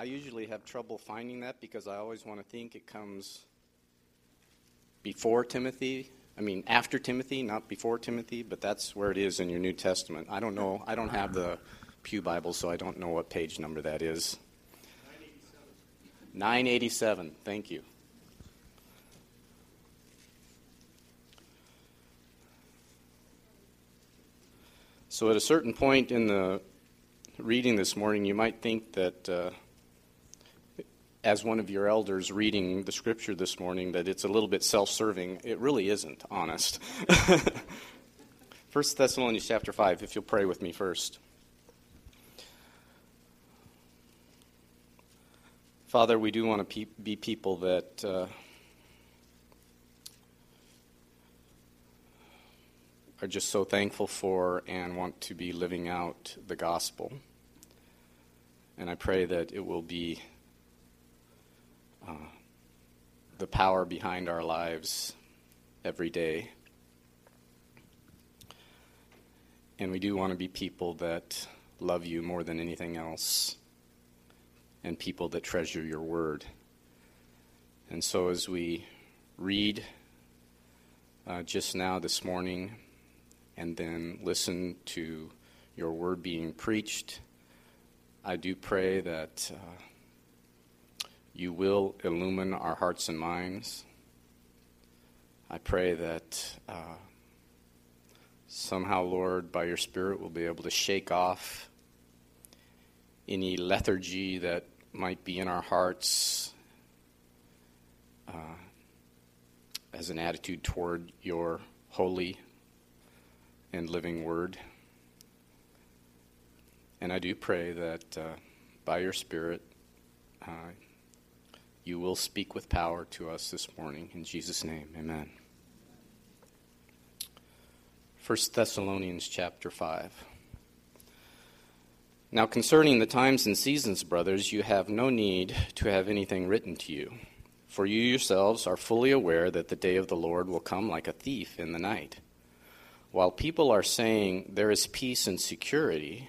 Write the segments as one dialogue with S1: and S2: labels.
S1: I usually have trouble finding that because I always want to think it comes before Timothy. I mean, after Timothy, not before Timothy, but that's where it is in your New Testament. I don't know. I don't have the Pew Bible, so I don't know what page number that is. 987. 987. Thank you. So, at a certain point in the reading this morning, you might think that, uh, as one of your elders reading the scripture this morning, that it's a little bit self serving. It really isn't, honest. 1 Thessalonians chapter 5, if you'll pray with me first. Father, we do want to be people that. Uh, are just so thankful for and want to be living out the gospel. And I pray that it will be uh, the power behind our lives every day. And we do want to be people that love you more than anything else, and people that treasure your word. And so, as we read uh, just now this morning, and then listen to your word being preached. I do pray that uh, you will illumine our hearts and minds. I pray that uh, somehow, Lord, by your Spirit, we'll be able to shake off any lethargy that might be in our hearts uh, as an attitude toward your holy and living word. And I do pray that uh, by your Spirit, uh, you will speak with power to us this morning. In Jesus' name, amen. 1 Thessalonians chapter 5. Now, concerning the times and seasons, brothers, you have no need to have anything written to you, for you yourselves are fully aware that the day of the Lord will come like a thief in the night. While people are saying there is peace and security,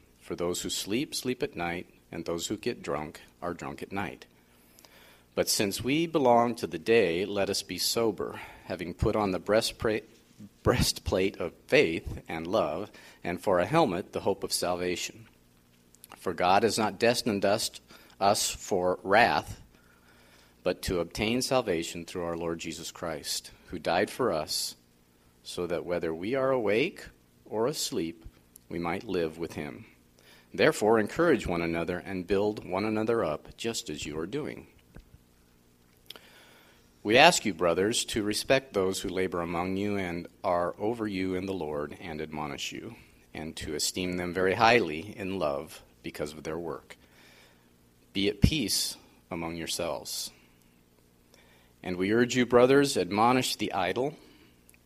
S1: For those who sleep, sleep at night, and those who get drunk are drunk at night. But since we belong to the day, let us be sober, having put on the breastplate, breastplate of faith and love, and for a helmet, the hope of salvation. For God has not destined us, us for wrath, but to obtain salvation through our Lord Jesus Christ who died for us, so that whether we are awake or asleep, we might live with him. Therefore, encourage one another and build one another up, just as you are doing. We ask you, brothers, to respect those who labor among you and are over you in the Lord and admonish you, and to esteem them very highly in love because of their work. Be at peace among yourselves. And we urge you, brothers, admonish the idle,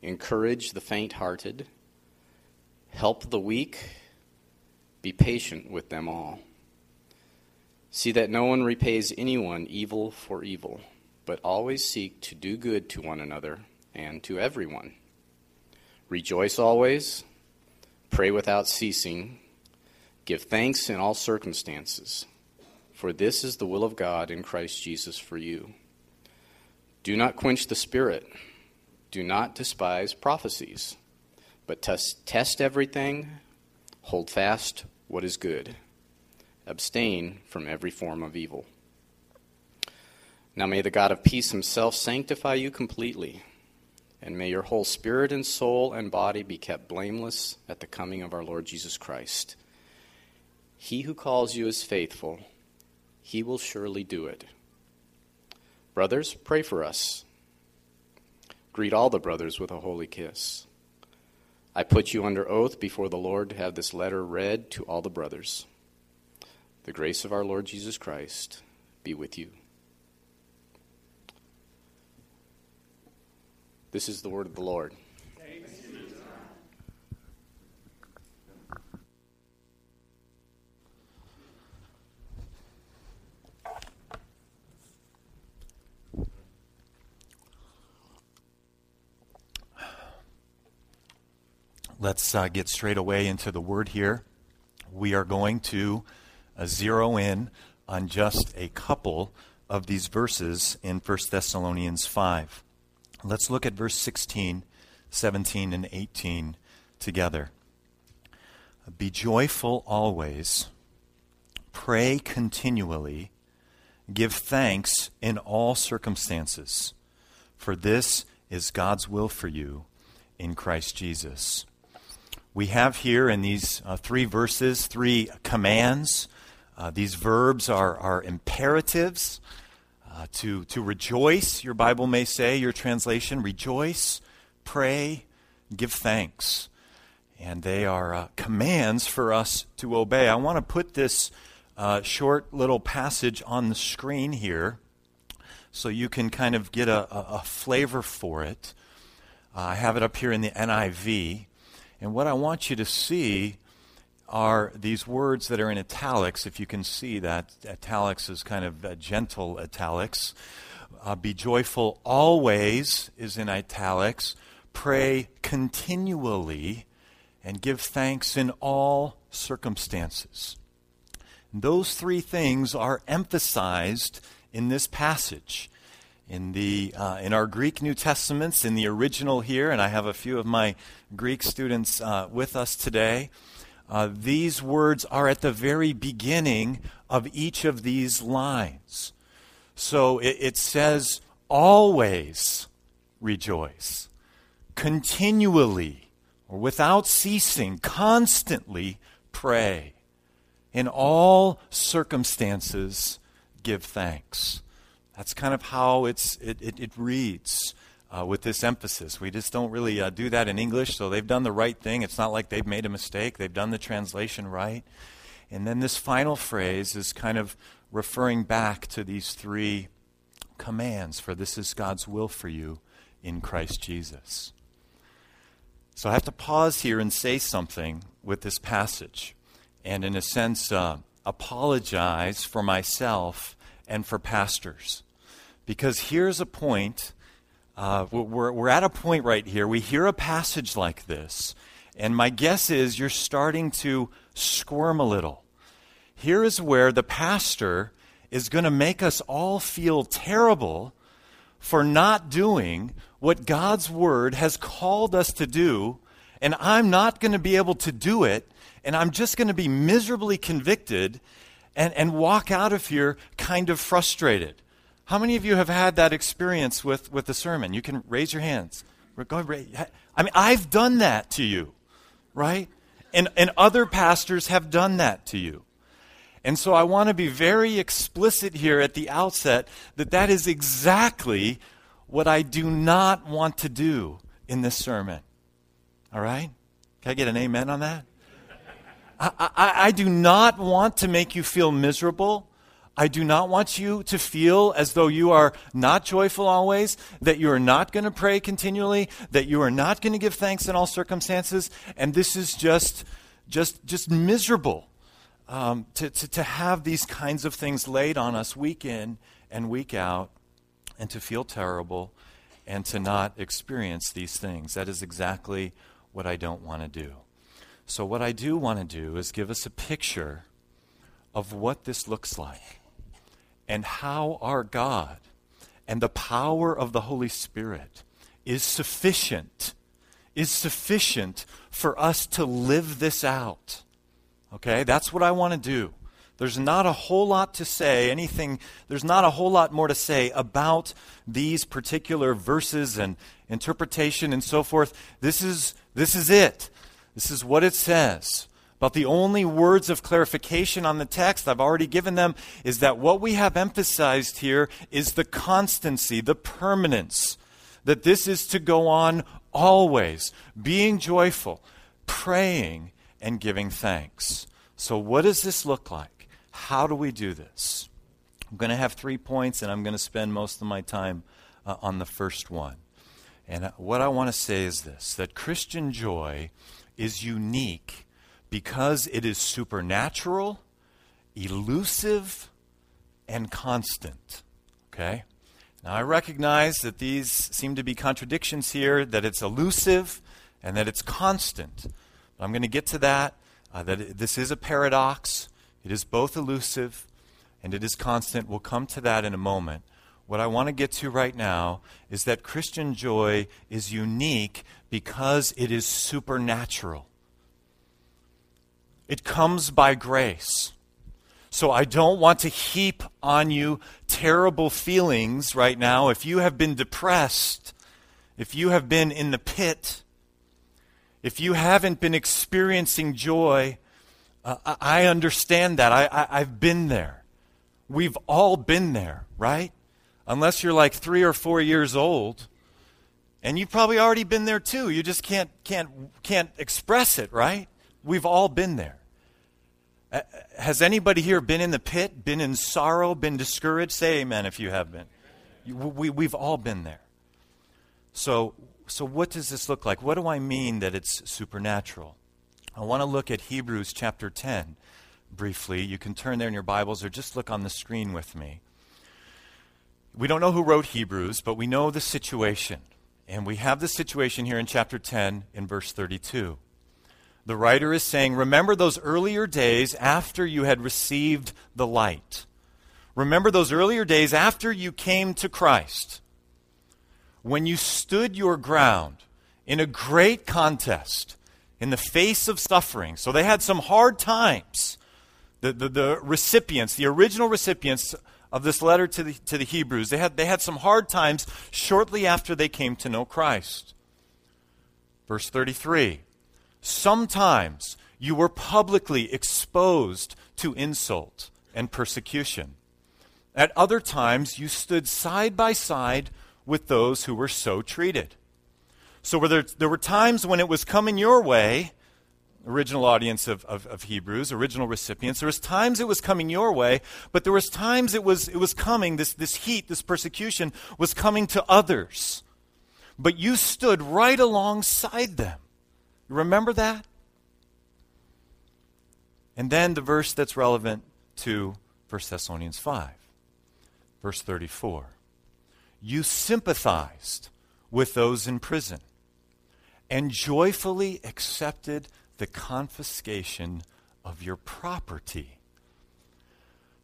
S1: encourage the faint hearted, help the weak, be patient with them all. See that no one repays anyone evil for evil, but always seek to do good to one another and to everyone. Rejoice always, pray without ceasing, give thanks in all circumstances, for this is the will of God in Christ Jesus for you. Do not quench the spirit. Do not despise prophecies, but test, test everything, hold fast what is good, abstain from every form of evil. Now may the God of peace himself sanctify you completely, and may your whole spirit and soul and body be kept blameless at the coming of our Lord Jesus Christ. He who calls you is faithful, he will surely do it. Brothers, pray for us. Greet all the brothers with a holy kiss. I put you under oath before the Lord to have this letter read to all the brothers. The grace of our Lord Jesus Christ be with you. This is the word of the Lord.
S2: Let's uh, get straight away into the word here. We are going to uh, zero in on just a couple of these verses in 1 Thessalonians 5. Let's look at verse 16, 17, and 18 together. Be joyful always, pray continually, give thanks in all circumstances, for this is God's will for you in Christ Jesus we have here in these uh, three verses three commands. Uh, these verbs are, are imperatives. Uh, to, to rejoice, your Bible may say, your translation, rejoice, pray, give thanks. And they are uh, commands for us to obey. I want to put this uh, short little passage on the screen here so you can kind of get a, a, a flavor for it. Uh, I have it up here in the NIV. And what I want you to see are these words that are in italics. If you can see that, italics is kind of uh, gentle italics. Uh, be joyful always is in italics. Pray continually and give thanks in all circumstances. those three things are emphasized in this passage in the uh, in our Greek New Testaments, in the original here, and I have a few of my Greek students uh, with us today. Uh, these words are at the very beginning of each of these lines. So it, it says, always rejoice, continually, or without ceasing, constantly pray. In all circumstances, give thanks. That's kind of how it's, it, it, it reads uh, with this emphasis. We just don't really uh, do that in English, so they've done the right thing. It's not like they've made a mistake, they've done the translation right. And then this final phrase is kind of referring back to these three commands for this is God's will for you in Christ Jesus. So I have to pause here and say something with this passage, and in a sense, uh, apologize for myself and for pastors. Because here's a point. Uh, we're, we're at a point right here. We hear a passage like this, and my guess is you're starting to squirm a little. Here is where the pastor is going to make us all feel terrible for not doing what God's word has called us to do, and I'm not going to be able to do it, and I'm just going to be miserably convicted and, and walk out of here kind of frustrated. How many of you have had that experience with, with the sermon? You can raise your hands. I mean, I've done that to you, right? And, and other pastors have done that to you. And so I want to be very explicit here at the outset that that is exactly what I do not want to do in this sermon. All right? Can I get an amen on that? I, I, I do not want to make you feel miserable. I do not want you to feel as though you are not joyful always, that you are not going to pray continually, that you are not going to give thanks in all circumstances, and this is just, just, just miserable um, to, to, to have these kinds of things laid on us week in and week out, and to feel terrible and to not experience these things. That is exactly what I don't want to do. So, what I do want to do is give us a picture of what this looks like and how our God and the power of the Holy Spirit is sufficient, is sufficient for us to live this out. Okay? That's what I want to do. There's not a whole lot to say, anything, there's not a whole lot more to say about these particular verses and interpretation and so forth. This is, this is it. This is what it says. But the only words of clarification on the text, I've already given them, is that what we have emphasized here is the constancy, the permanence. That this is to go on always, being joyful, praying, and giving thanks. So, what does this look like? How do we do this? I'm going to have three points, and I'm going to spend most of my time uh, on the first one. And uh, what I want to say is this that Christian joy is unique because it is supernatural, elusive, and constant. Okay? Now, I recognize that these seem to be contradictions here, that it's elusive and that it's constant. I'm going to get to that, uh, that this is a paradox. It is both elusive and it is constant. We'll come to that in a moment. What I want to get to right now is that Christian joy is unique because it is supernatural. It comes by grace. So I don't want to heap on you terrible feelings right now. If you have been depressed, if you have been in the pit, if you haven't been experiencing joy, uh, I understand that. I, I, I've been there. We've all been there, right? Unless you're like three or four years old. And you've probably already been there too. You just can't, can't, can't express it, right? We've all been there. Uh, has anybody here been in the pit, been in sorrow, been discouraged? Say amen if you have been. We, we've all been there. So, so, what does this look like? What do I mean that it's supernatural? I want to look at Hebrews chapter 10 briefly. You can turn there in your Bibles or just look on the screen with me. We don't know who wrote Hebrews, but we know the situation. And we have the situation here in chapter 10 in verse 32 the writer is saying, Remember those earlier days after you had received the light. Remember those earlier days after you came to Christ, when you stood your ground in a great contest in the face of suffering. So they had some hard times. The, the, the recipients, the original recipients of this letter to the, to the Hebrews, they had, they had some hard times shortly after they came to know Christ. Verse 33 Sometimes you were publicly exposed to insult and persecution. At other times, you stood side by side with those who were so treated. So there, there were times when it was coming your way, original audience of, of, of, Hebrews, original recipients. There was times it was coming your way, but there was times it was, it was coming, this, this heat, this persecution was coming to others. But you stood right alongside them. Remember that? And then the verse that's relevant to 1 Thessalonians 5, verse 34. You sympathized with those in prison and joyfully accepted the confiscation of your property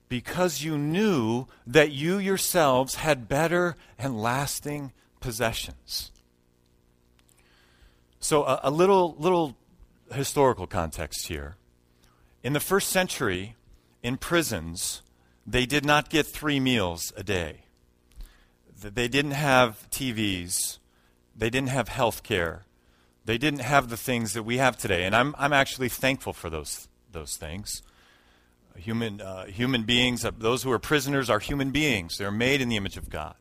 S2: because you knew that you yourselves had better and lasting possessions. So, a, a little, little historical context here. In the first century, in prisons, they did not get three meals a day. They didn't have TVs. They didn't have health care. They didn't have the things that we have today. And I'm, I'm actually thankful for those, those things. Human, uh, human beings, uh, those who are prisoners are human beings. They're made in the image of God.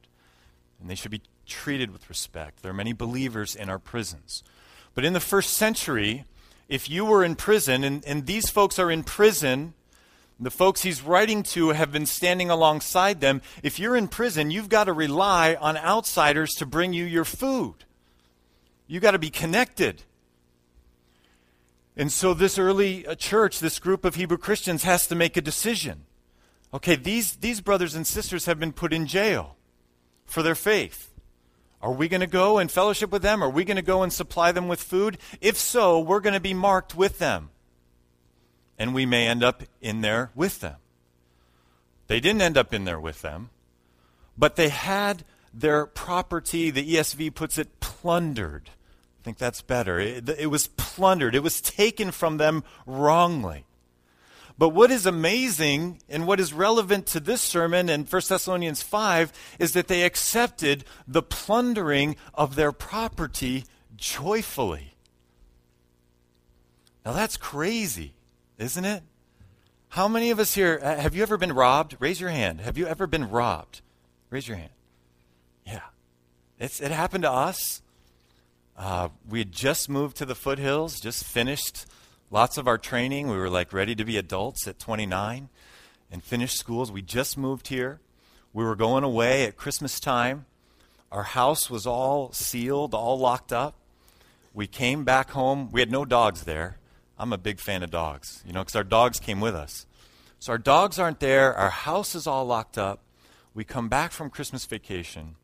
S2: And they should be treated with respect. There are many believers in our prisons. But in the first century, if you were in prison, and, and these folks are in prison, the folks he's writing to have been standing alongside them. If you're in prison, you've got to rely on outsiders to bring you your food. You've got to be connected. And so, this early uh, church, this group of Hebrew Christians, has to make a decision. Okay, these, these brothers and sisters have been put in jail for their faith. Are we going to go and fellowship with them? Are we going to go and supply them with food? If so, we're going to be marked with them. And we may end up in there with them. They didn't end up in there with them, but they had their property, the ESV puts it, plundered. I think that's better. It, it was plundered, it was taken from them wrongly. But what is amazing and what is relevant to this sermon in 1 Thessalonians 5 is that they accepted the plundering of their property joyfully. Now that's crazy, isn't it? How many of us here uh, have you ever been robbed? Raise your hand. Have you ever been robbed? Raise your hand. Yeah. It's, it happened to us. Uh, we had just moved to the foothills, just finished lots of our training. We were like ready to be adults at 29. and finished schools. We just moved here. We were going away at Christmas time. Our house was all sealed, all locked up. We came back home. We had no dogs there. I'm a big fan of dogs, you know, because our dogs came with us. So our dogs aren't there. Our house is all locked up. We come back from Christmas vacation,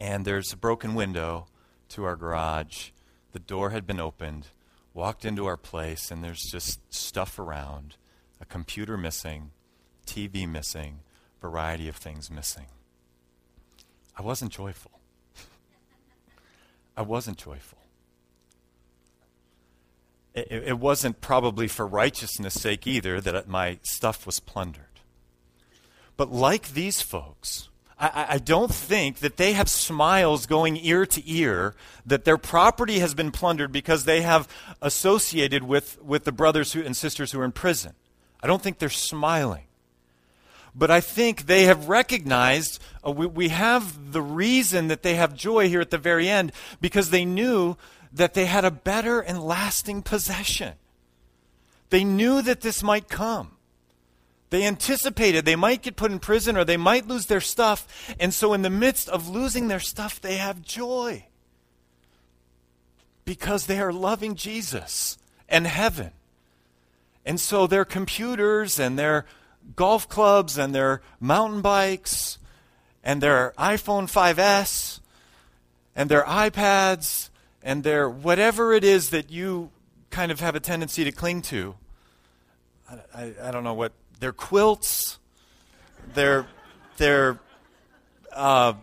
S2: and there's a broken window to our garage. The door had been opened. Walked into our place, and there's just stuff around a computer missing, TV missing, variety of things missing. I wasn't joyful. I wasn't joyful. It, it, wasn't probably for righteousness' sake either that my stuff was plundered. But like these folks, I, I don't think that they have smiles going ear to ear that their property has been plundered because they have associated with, with the brothers who, and sisters who are in prison. I don't think they're smiling. But I think they have recognized, uh, we, we have the reason that they have joy here at the very end because they knew that they had a better and lasting possession. They knew that this might come. They anticipated they might get put in prison or they might lose their stuff. And so, in the midst of losing their stuff, they have joy because they are loving Jesus and heaven. And so, their computers and their golf clubs and their mountain bikes and their iPhone 5S and their iPads and their whatever it is that you kind of have a tendency to cling to. I, I, don't know what their quilts, their their uh,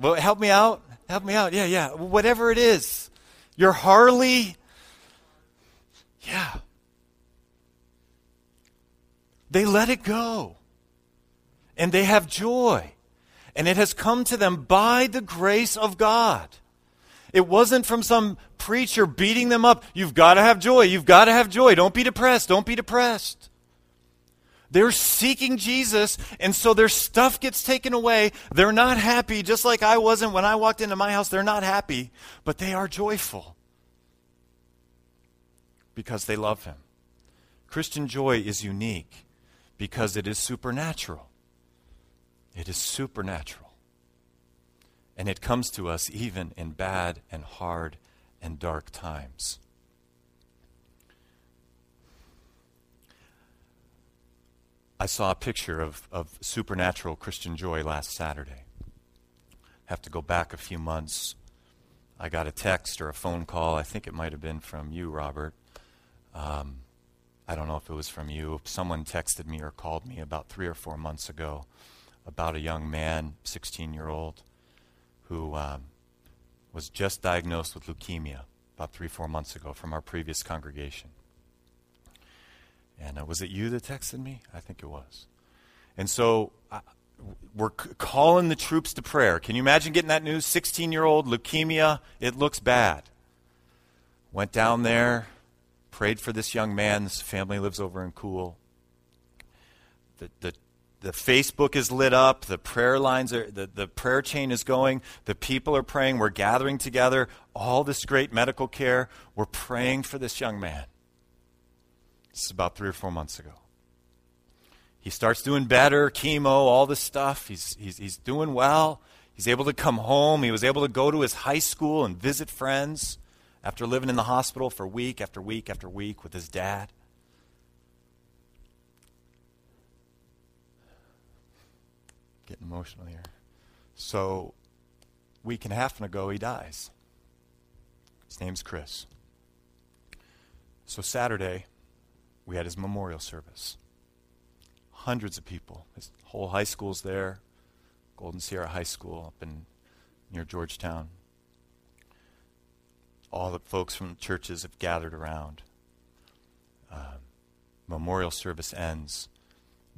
S2: well, help me out, help me out. Yeah, yeah, whatever it is, your Harley. Yeah, they let it go. And they have joy. And it has come to them by the grace of God. It wasn't from some preacher beating them up. You've got to have joy. You've got to have joy. Don't be depressed. Don't be depressed. They're seeking Jesus, and so their stuff gets taken away. They're not happy, just like I wasn't when I walked into my house. They're not happy, but they are joyful because they love Him. Christian joy is unique because it is supernatural. It is supernatural. And it comes to us even in bad and hard and dark times. I saw a picture of, of supernatural Christian joy last Saturday. Have to go back a few months. I got a text or a phone call. I think it might have been from you, Robert. Um, I don't know if it was from you. Someone texted me or called me about three or four months ago about a young man, 16 year old, who um, was just diagnosed with leukemia about three, four months ago from our previous congregation. And uh, was it you that texted me? I think it was. And so uh, we're c- calling the troops to prayer. Can you imagine getting that news? 16 year old leukemia, it looks bad. Went down there, prayed for this young man. Family lives over in Cool. The, the, the Facebook is lit up. The prayer lines are, the, the prayer chain is going. The people are praying. We're gathering together. All this great medical care. We're praying for this young man. This is about three or four months ago. He starts doing better, chemo, all this stuff. He's, he's, he's doing well. He's able to come home. He was able to go to his high school and visit friends after living in the hospital for week after week after week with his dad. Getting emotional here. So, week and a half ago, he dies. His name's Chris. So, Saturday, we had his memorial service. Hundreds of people. His whole high school's there. Golden Sierra High School up in near Georgetown all the folks from the churches have gathered around. Uh, memorial service ends,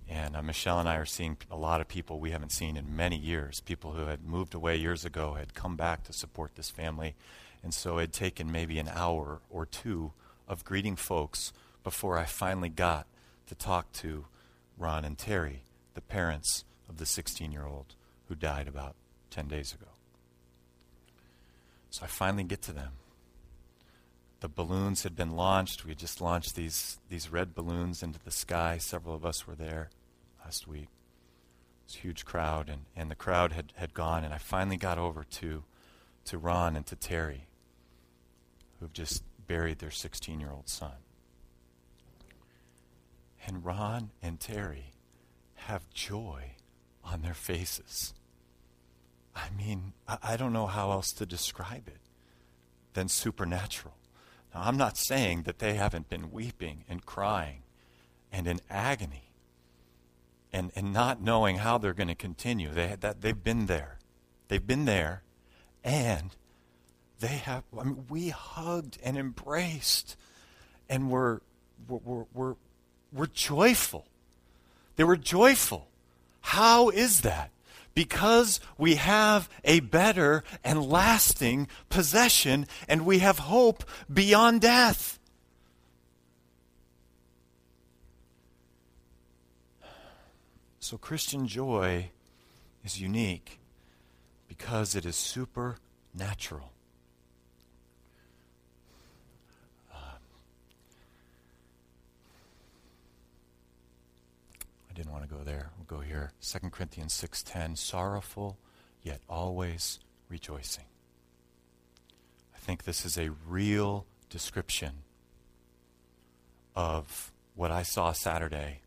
S2: and uh, Michelle and I are seeing a lot of people we haven't seen in many years. People who had moved away years ago had come back to support this family, and so it had taken maybe an hour or two of greeting folks before I finally got to talk to Ron and Terry, the parents of the 16 year old who died about 10 days ago. So I finally get to them the balloons had been launched. We had just launched these, these red balloons into the sky. Several of us were there. last week. It was a huge crowd, and, and the crowd had, had gone, and I finally got over to, to Ron and to Terry, who've just buried their 16 year old son. And Ron and Terry have joy on their faces. I mean, I, I don't know how else to describe it than supernatural. Now, I'm not saying that they haven't been weeping and crying and in agony and, and not knowing how they're going to continue. They, that, they've been there. They've been there. And they have, I mean, we hugged and embraced and were, were, joyful. They were joyful. How is that? Because we have a better and lasting possession and we have hope beyond death. So, Christian joy is unique because it is supernatural. I didn't want to go there. We'll go here. 2 Corinthians 6:10, sorrowful yet always rejoicing. I think this is a real description of what I saw Saturday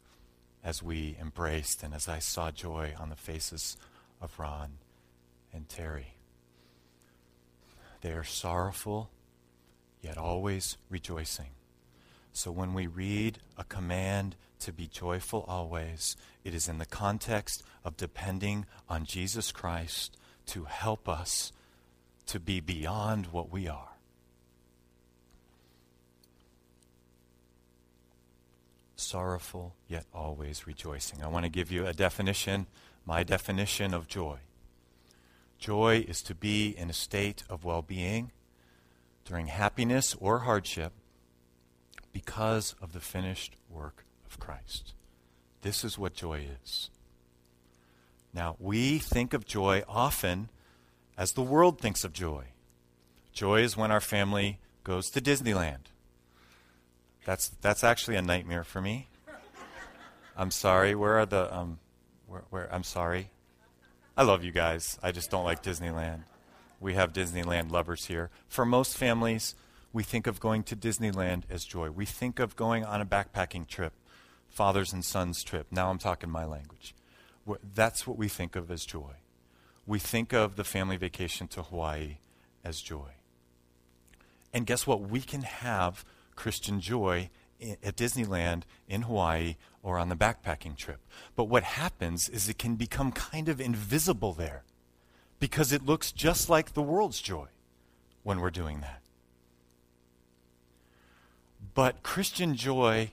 S2: as we embraced and as I saw joy on the faces of Ron and Terry. They are sorrowful, yet always rejoicing. So when we read a command to be joyful always, it is in the context of depending on Jesus Christ to help us to be beyond what we are. sorrowful, yet always rejoicing. I want to give you a definition, my definition of joy. Joy is to be in a state of well being during happiness or hardship because of the finished work Christ. This is what joy is. Now, we think of joy often as the world thinks of joy. Joy is when our family goes to Disneyland that's that's actually a nightmare for me. I'm sorry. Where are the um where, where I'm sorry. I love you guys. I just don't like Disneyland. We have Disneyland lovers here. For most families, we think of going to Disneyland as joy. We think of going on a backpacking trip, fathers and sons trip. Now I'm talking my language. That's what we think of as joy. We think of the family vacation to Hawaii as joy. And guess what? We can have Christian joy at Disneyland in Hawaii or on the backpacking trip. But what happens is it can become kind of invisible there because it looks just like the world's joy when we're doing that. But Christian joy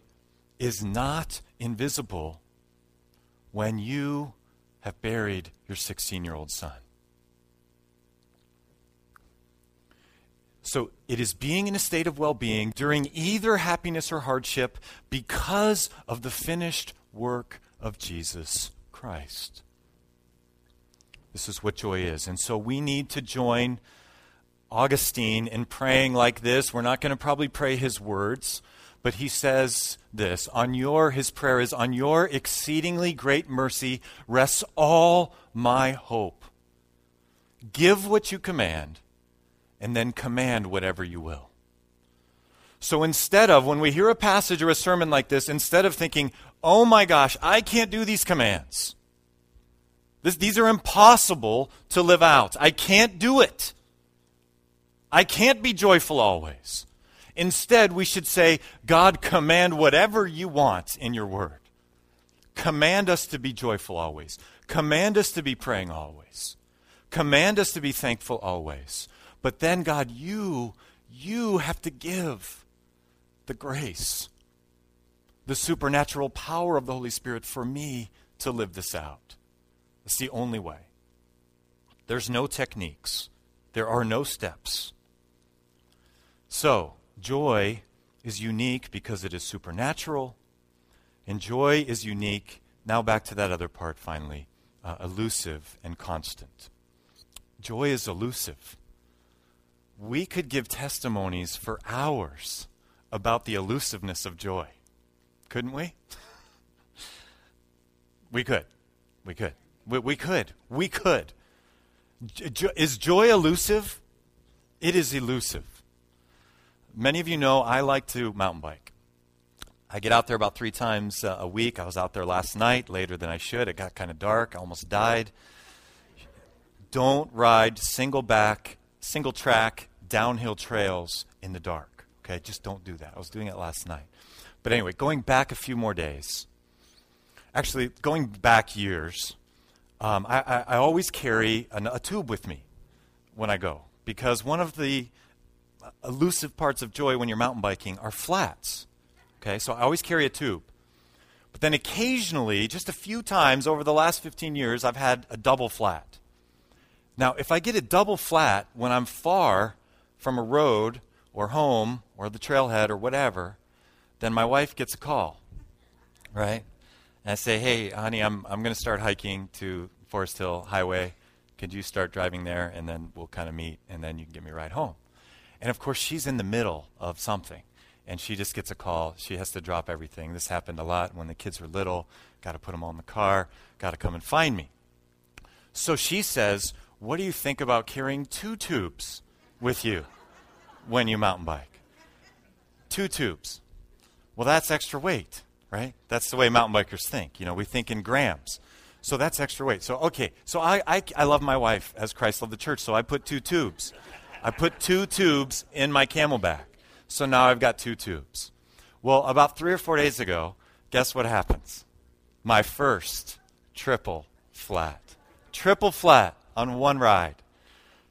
S2: is not invisible when you have buried your 16 year old son. So it is being in a state of well being during either happiness or hardship because of the finished work of Jesus Christ. This is what joy is. And so we need to join Augustine in praying like this. We're not going to probably pray his words, but he says this on your his prayer is on your exceedingly great mercy rests all my hope. Give what you command and then command whatever you will. So instead of, when we hear a passage or a sermon like this, instead of thinking, oh my gosh, I can't do these commands, this, these are impossible to live out. I can't do it. I can't be joyful always. Instead, we should say, God, command whatever you want in your word. Command us to be joyful always. Command us to be praying always. Command us to be thankful always. But then, God, you, you have to give the grace, the supernatural power of the Holy Spirit for me to live this out. It's the only way. There's no techniques, there are no steps. So, joy is unique because it is supernatural, and joy is unique. Now, back to that other part finally uh, elusive and constant. Joy is elusive we could give testimonies for hours about the elusiveness of joy, couldn't we? We could. We could. We, we could. We could. Jo- is joy elusive? It is elusive. Many of you know I like to mountain bike. I get out there about three times uh, a week. I was out there last night, later than I should. It got kind of dark. I almost died. Don't ride single back, single track, downhill trails in the dark. Okay, just don't do that. I was doing it last night. But anyway, going back a few more days, actually, going back years, um, I, I, I, always carry an, a tube with me when I go because one of the elusive parts of joy when you're mountain biking are flats. Okay, so I always carry a tube. But then occasionally, just a few times over the last 15 years, I've had a double flat. Now, if I get a double flat when I'm far from a road or home or the trailhead or whatever, then my wife gets a call, right? And I say, hey, honey, I'm, I'm going to start hiking to Forest Hill Highway. Could you start driving there? And then we'll kind of meet, and then you can get me a ride home. And of course, she's in the middle of something, and she just gets a call. She has to drop everything. This happened a lot when the kids were little. Got to put them all in the car, got to come and find me. So she says, What do you think about carrying two tubes with you when you mountain bike? Two tubes. Well, that's extra weight, right? That's the way mountain bikers think. You know, we think in grams. So that's extra weight. So, okay, so I, I, I love my wife as Christ loved the church, so I put two tubes. I put two tubes in my CamelBak. So now I've got two tubes. Well, about three or four days ago, guess what happens? My first triple flat. Triple flat on one ride.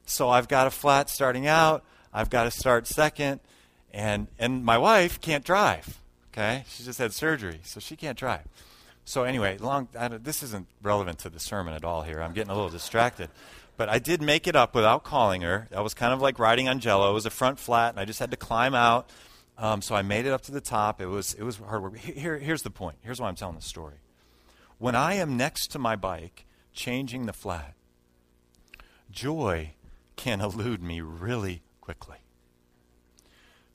S2: So I've got a flat starting out. I've got to start second. And, and my wife can't drive. Okay? She just had surgery, so she can't drive. So anyway, long, this isn't relevant to the sermon at all here. I'm getting a little distracted. But I did make it up without calling her. I was kind of like riding on jello. It was a front flat, and I just had to climb out. Um, so I made it up to the top. It was, it was hard work. Here, here's the point. Here's why I'm telling the story. When I am next to my bike, changing the flat, joy can elude me really quickly.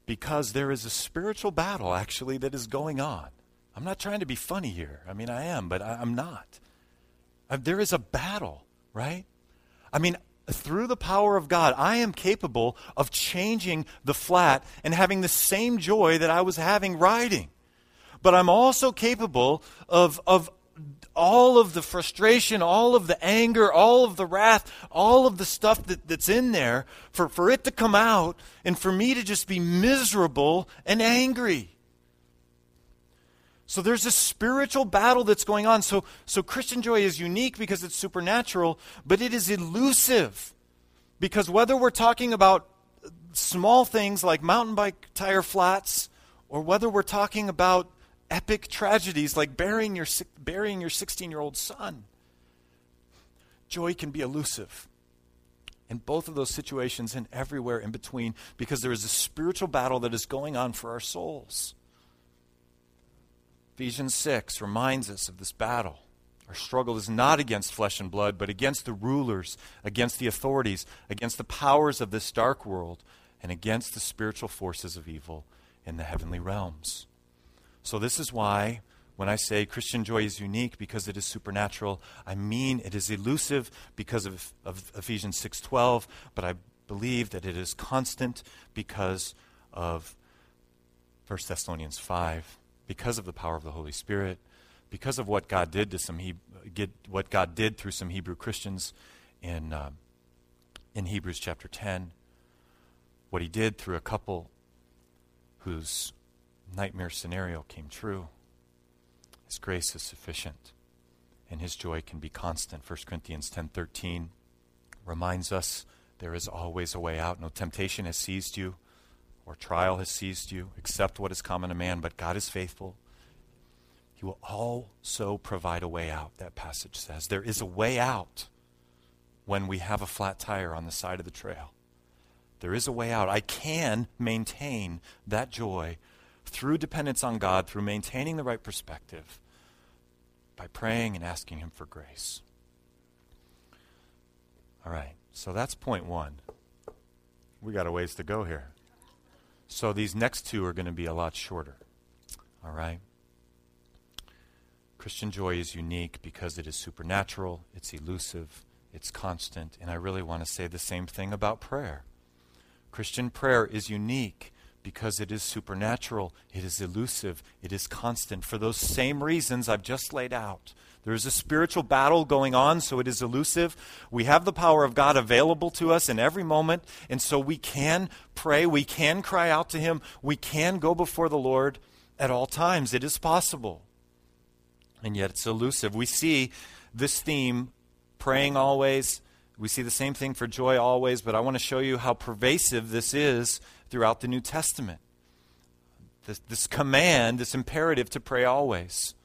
S2: Because there is a spiritual battle, actually, that is going on. I'm not trying to be funny here. I mean, I am, but I, am not. Uh, there is a battle, right? I mean, through the power of God, I am capable of changing the flat and having the same joy that I was having riding. But I'm also capable of, of all of the frustration, all of the anger, all of the wrath, all of the stuff that, that's in there, for, for it to come out and for me to just be miserable and angry. So there's a spiritual battle that's going on. So, so Christian joy is unique because it's supernatural, but it is elusive. Because whether we're talking about small things like mountain bike tire flats, or whether we're talking about epic tragedies like burying your, burying your 16 year old son, joy can be elusive. In both of those situations and everywhere in between, because there is a spiritual battle that is going on for our souls. Ephesians 6 reminds us of this battle. Our struggle is not against flesh and blood, but against the rulers, against the authorities, against the powers of this dark world, and against the spiritual forces of evil in the heavenly realms. So, this is why when I say Christian joy is unique because it is supernatural, I mean it is elusive because of, of Ephesians 6:12, but I believe that it is constant because of 1 Thessalonians 5 because of the power of the Holy Spirit, because of what God did to some he, get, what God did through some Hebrew Christians in uh, in Hebrews chapter 10, what he did through a couple whose nightmare scenario came true. His grace is sufficient and his joy can be constant. 1 Corinthians 10:13 reminds us there is always a way out. No temptation has seized you or trial has seized you, accept what is common to man, but God is faithful. He will also provide a way out, that passage says. There is a way out when we have a flat tire on the side of the trail. There is a way out. I can maintain that joy through dependence on God, through maintaining the right perspective, by praying and asking Him for grace. All right, so that's point one. We got a ways to go here. So these next two are going to be a lot shorter. All right? Christian joy is unique because it is supernatural, it's elusive, it's constant. And I really want to say the same thing about prayer. Christian prayer is unique because it is supernatural, it is elusive, it is constant for those same reasons I've just laid out. There is a spiritual battle going on, so it is elusive. We have the power of God available to us in every moment, and so we can pray, we can cry out to Him, we can go before the Lord at all times. It is possible. And yet it's elusive. We see this theme, praying always. We see the same thing for joy always, but I want to show you how pervasive this is throughout the New Testament. This, this command, this imperative to pray always.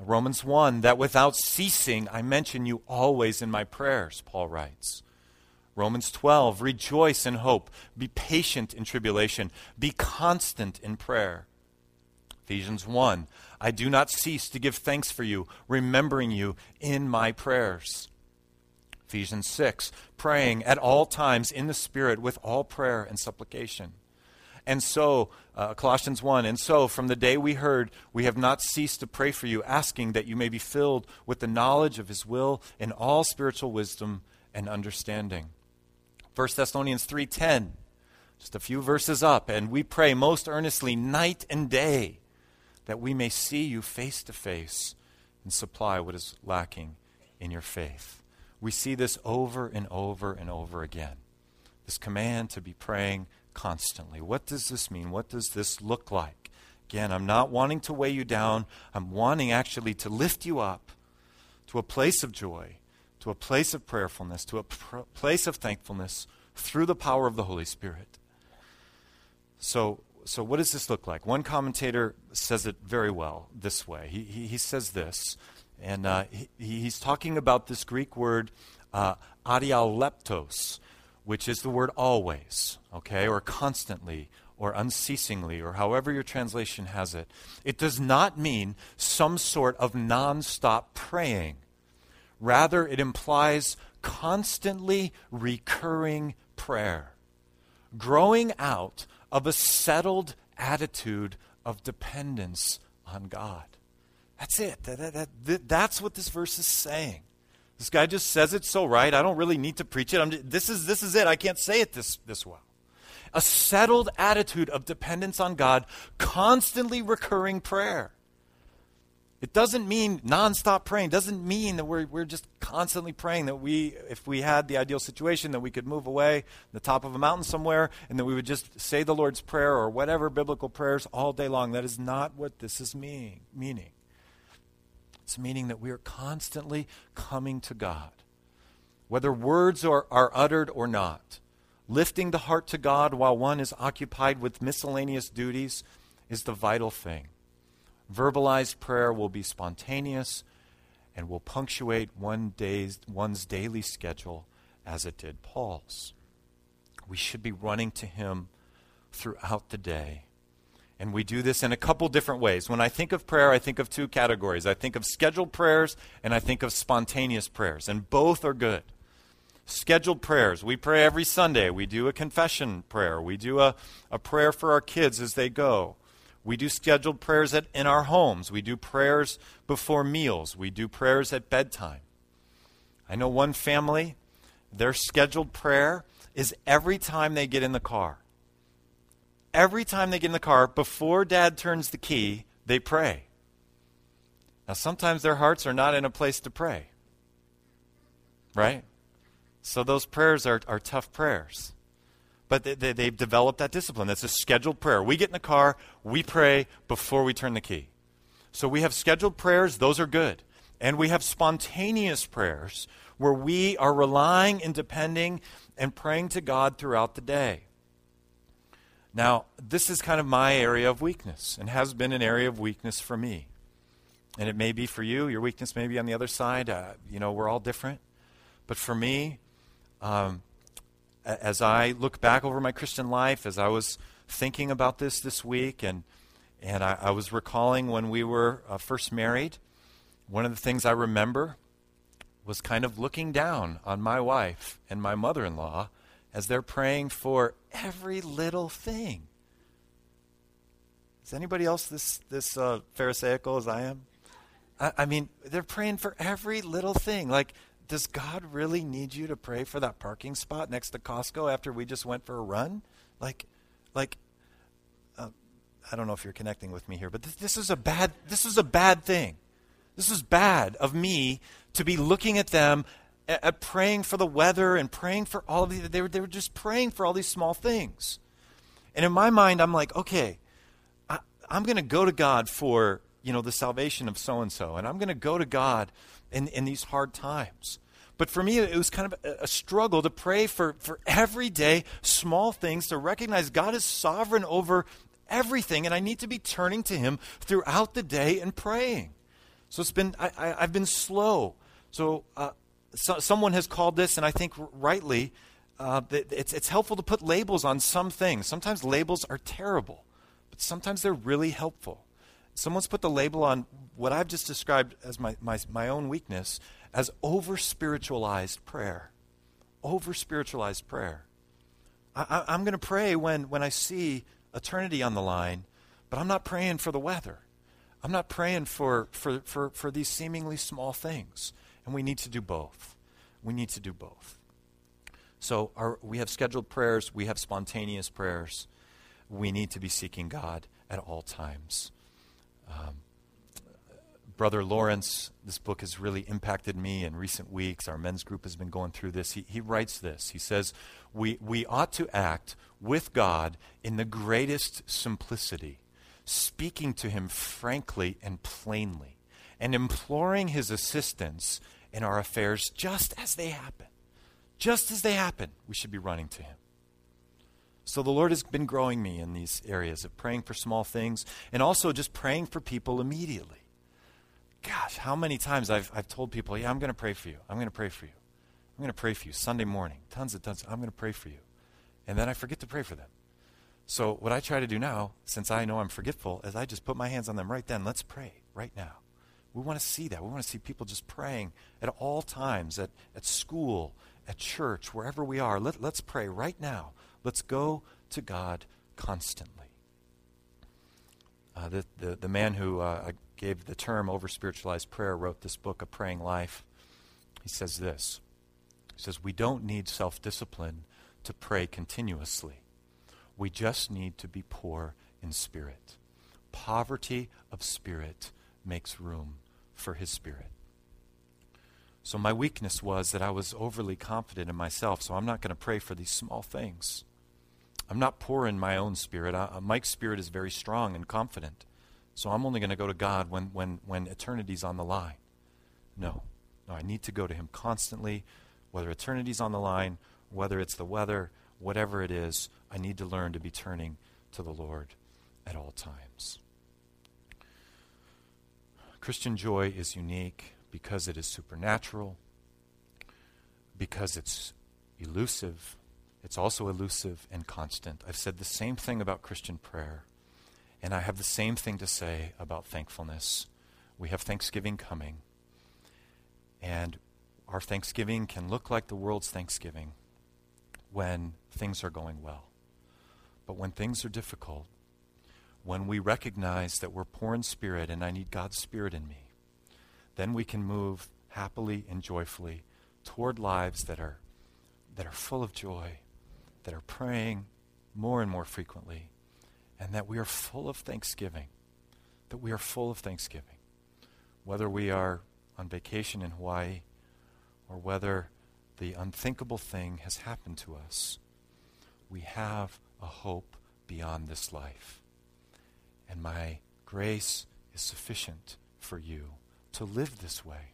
S2: Romans 1 that without ceasing I mention you always in my prayers, Paul writes. Romans 12 rejoice in hope, be patient in tribulation, be constant in prayer. Ephesians 1 I do not cease to give thanks for you, remembering you in my prayers. Ephesians 6 praying at all times in the Spirit with all prayer and supplication. And so, uh, Colossians 1, and so from the day we heard, we have not ceased to pray for you, asking that you may be filled with the knowledge of his will in all spiritual wisdom and understanding. 1 Thessalonians 3:10, just a few verses up, and we pray most earnestly night and day that we may see you face to face and supply what is lacking in your faith. We see this over and over and over again. This command to be praying constantly. What does this mean? What does this look like? Again, I'm not wanting to weigh you down. I'm wanting actually to lift you up to a place of joy, to a place of prayerfulness, to a pr- place of thankfulness through the power of the Holy Spirit. So, so what does this look like? One commentator says it very well this way. He, he, he says this, and uh, he, he's talking about this Greek word uh, adialeptos, which is the word always, okay, or constantly, or unceasingly, or however your translation has it. It does not mean some sort of nonstop praying. Rather, it implies constantly recurring prayer, growing out of a settled attitude of dependence on God. That's it. That, that, that, that's what this verse is saying. This guy just says it so right. I don't really need to preach it. Just, this, is, this is it. I can't say it this, this well. A settled attitude of dependence on God, constantly recurring prayer. It doesn't mean nonstop praying. It doesn't mean that we're, we're just constantly praying that we, if we had the ideal situation, that we could move away the top of a mountain somewhere and that we would just say the Lord's Prayer or whatever biblical prayers all day long. That is not what this is mean, meaning. It's meaning that we are constantly coming to God. Whether words are, are uttered or not, lifting the heart to God while one is occupied with miscellaneous duties is the vital thing. Verbalized prayer will be spontaneous and will punctuate one day's, one's daily schedule as it did Paul's. We should be running to Him throughout the day and we do this in a couple different ways. When I think of prayer, I think of two categories. I think of scheduled prayers and I think of spontaneous prayers, and both are good. Scheduled prayers. We pray every Sunday. We do a confession prayer. We do a, a prayer for our kids as they go. We do scheduled prayers at, in our homes. We do prayers before meals. We do prayers at bedtime. I know one family, their scheduled prayer is every time they get in the car every time they get in the car, before dad turns the key, they pray. Now, sometimes their hearts are not in a place to pray. Right? So those prayers are, are tough prayers. But they, they, they've developed that discipline. That's a scheduled prayer. We get in the car, we pray before we turn the key. So we have scheduled prayers, those are good. And we have spontaneous prayers where we are relying and depending and praying to God throughout the day. Now, this is kind of my area of weakness and has been an area of weakness for me. And it may be for you. Your weakness may be on the other side. Uh, you know, we're all different. But for me, um, as I look back over my Christian life, as I was thinking about this this week, and, and I, I was recalling when we were uh, first married, one of the things I remember was kind of looking down on my wife and my mother in law as they're praying for every little thing. Is anybody else this, this uh, Pharisaical as I am? I, I mean, they're praying for every little thing. Like, does God really need you to pray for that parking spot next to Costco after we just went for a run? Like, like, uh, I don't know if you're connecting with me here, but this, this is a bad. This is a bad thing. This is bad of me to be looking at them, at, praying for the weather and praying for all of these. They were, they were just praying for all these small things. And in my mind, I'm like, okay, I, I'm going to go to God for you know the salvation of so and so, and I'm going to go to God in, in these hard times. But for me, it was kind of a, a struggle to pray for, for everyday small things, to recognize God is sovereign over everything, and I need to be turning to Him throughout the day and praying. So it's been, I, I, have been slow. So, uh, so, someone has called this, and I think rightly, uh, it's, it's helpful to put labels on some things. Sometimes labels are terrible, but sometimes they're really helpful. Someone's put the label on what I've just described as my, my, my own weakness as over spiritualized prayer. Over spiritualized prayer. I, am going to pray when, when I see eternity on the line, but I'm not praying for the weather. I'm not praying for, for, for, for these seemingly small things. And we need to do both. We need to do both. So our, we have scheduled prayers, we have spontaneous prayers. We need to be seeking God at all times. Um, Brother Lawrence, this book has really impacted me in recent weeks. Our men's group has been going through this. He, he writes this. He says, we, we ought to act with God in the greatest simplicity, speaking to Him frankly and plainly, and imploring His assistance in our affairs just as they happen. Just as they happen, we should be running to Him. So the Lord has been growing me in these areas of praying for small things and also just praying for people immediately gosh, how many times I've, I've told people, yeah, I'm going to pray for you. I'm going to pray for you. I'm going to pray for you Sunday morning. Tons and tons. I'm going to pray for you. And then I forget to pray for them. So what I try to do now, since I know I'm forgetful, is I just put my hands on them right then. Let's pray right now. We want to see that. We want to see people just praying at all times, at, at school, at church, wherever we are. Let, let's pray right now. Let's go to God constantly. Uh, the, the, the man who uh, gave the term over spiritualized prayer, wrote this book, A Praying Life. He says this He says, We don't need self discipline to pray continuously. We just need to be poor in spirit. Poverty of spirit makes room for his spirit. So my weakness was that I was overly confident in myself, so I'm not going to pray for these small things. I'm not poor in my own spirit. I, uh, Mike's spirit is very strong and confident. So I'm only going to go to God when, when, when eternity's on the line. No. No, I need to go to Him constantly, whether eternity's on the line, whether it's the weather, whatever it is, I need to learn to be turning to the Lord at all times. Christian joy is unique because it is supernatural, because it's elusive. It's also elusive and constant. I've said the same thing about Christian prayer. And I have the same thing to say about thankfulness. We have Thanksgiving coming. And our Thanksgiving can look like the world's Thanksgiving when things are going well. But when things are difficult, when we recognize that we're poor in spirit and I need God's Spirit in me, then we can move happily and joyfully toward lives that are, that are full of joy, that are praying more and more frequently, and that we are full of thanksgiving. That we are full of thanksgiving. Whether we are on vacation in Hawaii or whether the unthinkable thing has happened to us, we have a hope beyond this life. And my grace is sufficient for you to live this way.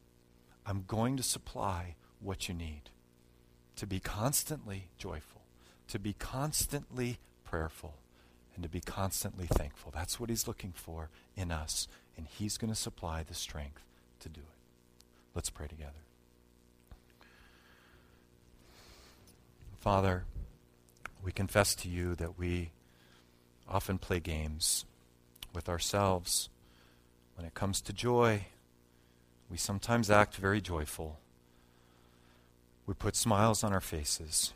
S2: I'm going to supply what you need to be constantly joyful, to be constantly prayerful, and to be constantly thankful. That's what He's looking for in us, and He's going to supply the strength to do it. Let's pray together. Father, we confess to you that we often play games with ourselves. When it comes to joy, we sometimes act very joyful. We put smiles on our faces.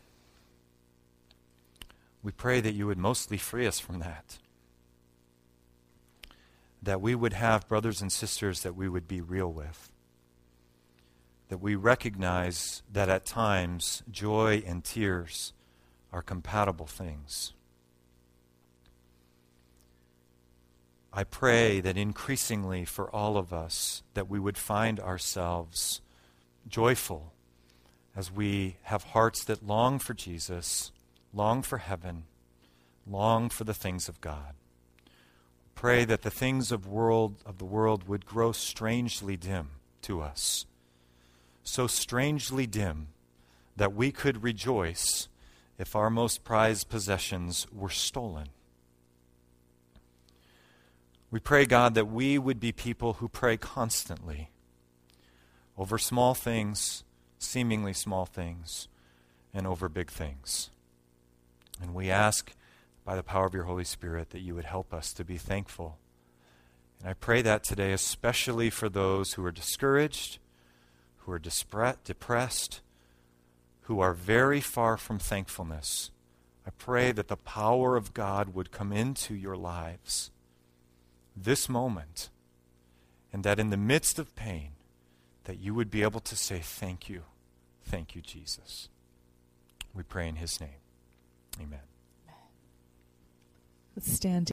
S2: We pray that you would mostly free us from that. that we would have brothers and sisters that we would be real with. That we recognize that at times joy and tears are compatible things. I pray that increasingly for all of us that we would find ourselves joyful as we have hearts that long for Jesus, long for heaven, long for the things of God. Pray that the things of world of the world would grow strangely dim to us. So strangely dim that we could rejoice if our most prized possessions were stolen. We pray, God, that we would be people who pray constantly over small things, seemingly small things, and over big things. And we ask by the power of your Holy Spirit that you would help us to be thankful. And I pray that today, especially for those who are discouraged, who are depressed, who are very far from thankfulness. I pray that the power of God would come into your lives this moment, and that in the midst of pain, that you would be able to say, Thank you. Thank you, Jesus. We pray in his name. Amen.
S3: Let's stand.